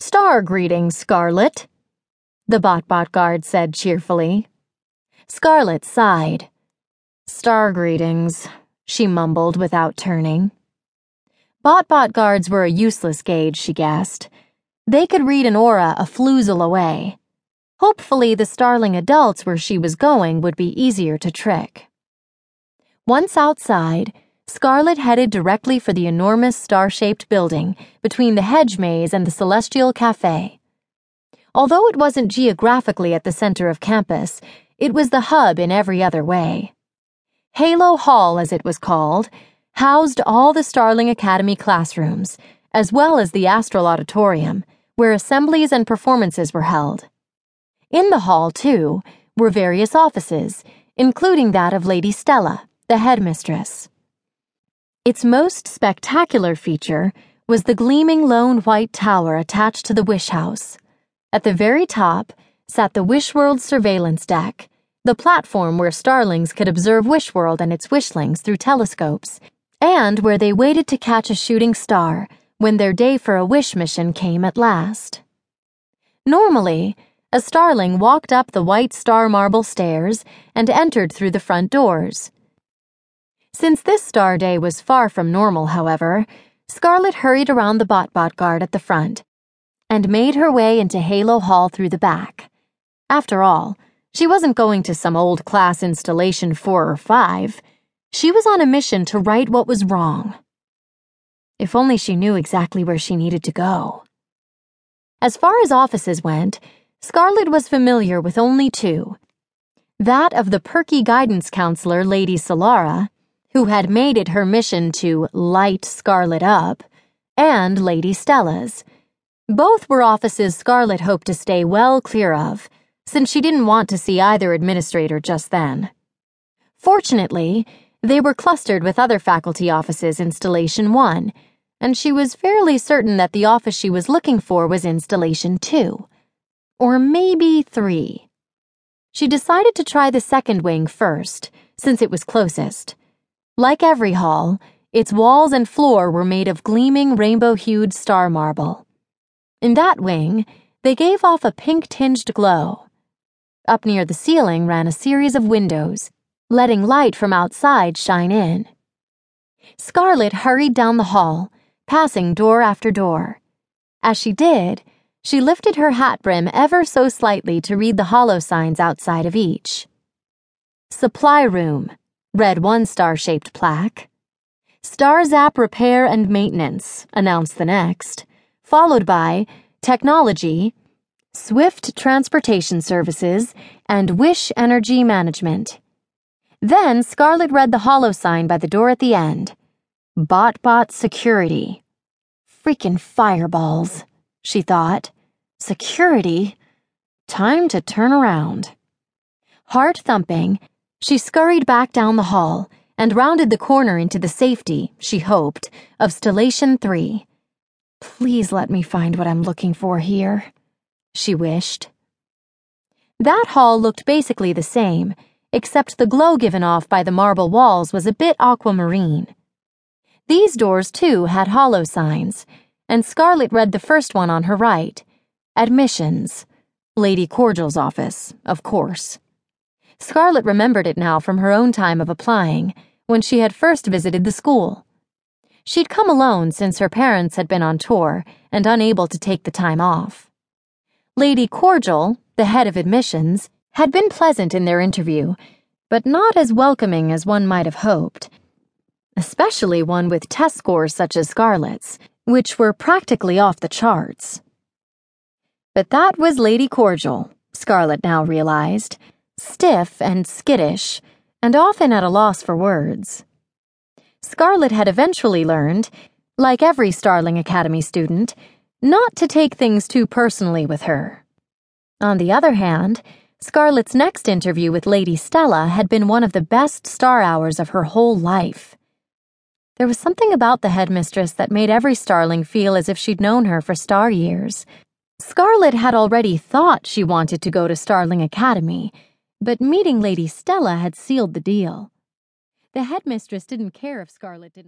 Star greetings, Scarlet, the Bot-Bot guard said cheerfully. Scarlet sighed. Star greetings, she mumbled without turning. Bot-Bot guards were a useless gauge, she guessed. They could read an aura a floozle away. Hopefully, the starling adults where she was going would be easier to trick. Once outside, Scarlet headed directly for the enormous star shaped building between the hedge maze and the Celestial Cafe. Although it wasn't geographically at the center of campus, it was the hub in every other way. Halo Hall, as it was called, housed all the Starling Academy classrooms, as well as the Astral Auditorium, where assemblies and performances were held. In the hall, too, were various offices, including that of Lady Stella, the headmistress. Its most spectacular feature was the gleaming lone white tower attached to the Wish House. At the very top sat the Wishworld surveillance deck, the platform where starlings could observe Wishworld and its wishlings through telescopes, and where they waited to catch a shooting star when their day for a wish mission came at last. Normally, a starling walked up the white star marble stairs and entered through the front doors. Since this star day was far from normal, however, Scarlet hurried around the Bot-Bot guard at the front and made her way into Halo Hall through the back. After all, she wasn't going to some old class installation four or five. She was on a mission to right what was wrong. If only she knew exactly where she needed to go. As far as offices went, Scarlet was familiar with only two that of the perky guidance counselor, Lady Solara, who had made it her mission to light Scarlet up, and Lady Stella's. Both were offices Scarlet hoped to stay well clear of, since she didn't want to see either administrator just then. Fortunately, they were clustered with other faculty offices in Installation 1, and she was fairly certain that the office she was looking for was Installation 2. Or maybe 3. She decided to try the second wing first, since it was closest. Like every hall, its walls and floor were made of gleaming rainbow hued star marble. In that wing, they gave off a pink tinged glow. Up near the ceiling ran a series of windows, letting light from outside shine in. Scarlet hurried down the hall, passing door after door. As she did, she lifted her hat brim ever so slightly to read the holo signs outside of each. Supply room read one star shaped plaque. Star Zap Repair and Maintenance, announced the next, followed by Technology, Swift Transportation Services, and Wish Energy Management. Then Scarlet read the holo sign by the door at the end Bot-Bot Security. Freaking fireballs, she thought. Security? Time to turn around. Heart thumping, she scurried back down the hall and rounded the corner into the safety, she hoped, of Stellation 3. Please let me find what I'm looking for here, she wished. That hall looked basically the same, except the glow given off by the marble walls was a bit aquamarine. These doors, too, had holo signs, and Scarlet read the first one on her right Admissions. Lady Cordial's office, of course. Scarlet remembered it now from her own time of applying, when she had first visited the school. She'd come alone since her parents had been on tour and unable to take the time off. Lady Cordial, the head of admissions, had been pleasant in their interview, but not as welcoming as one might have hoped, especially one with test scores such as Scarlet's, which were practically off the charts. But that was Lady Cordial, Scarlet now realized stiff and skittish, and often at a loss for words. Scarlet had eventually learned, like every Starling Academy student, not to take things too personally with her. On the other hand, Scarlet's next interview with Lady Stella had been one of the best star hours of her whole life. There was something about the headmistress that made every starling feel as if she'd known her for star years. Scarlet had already thought she wanted to go to Starling Academy but meeting Lady Stella had sealed the deal. The headmistress didn't care if Scarlet didn't.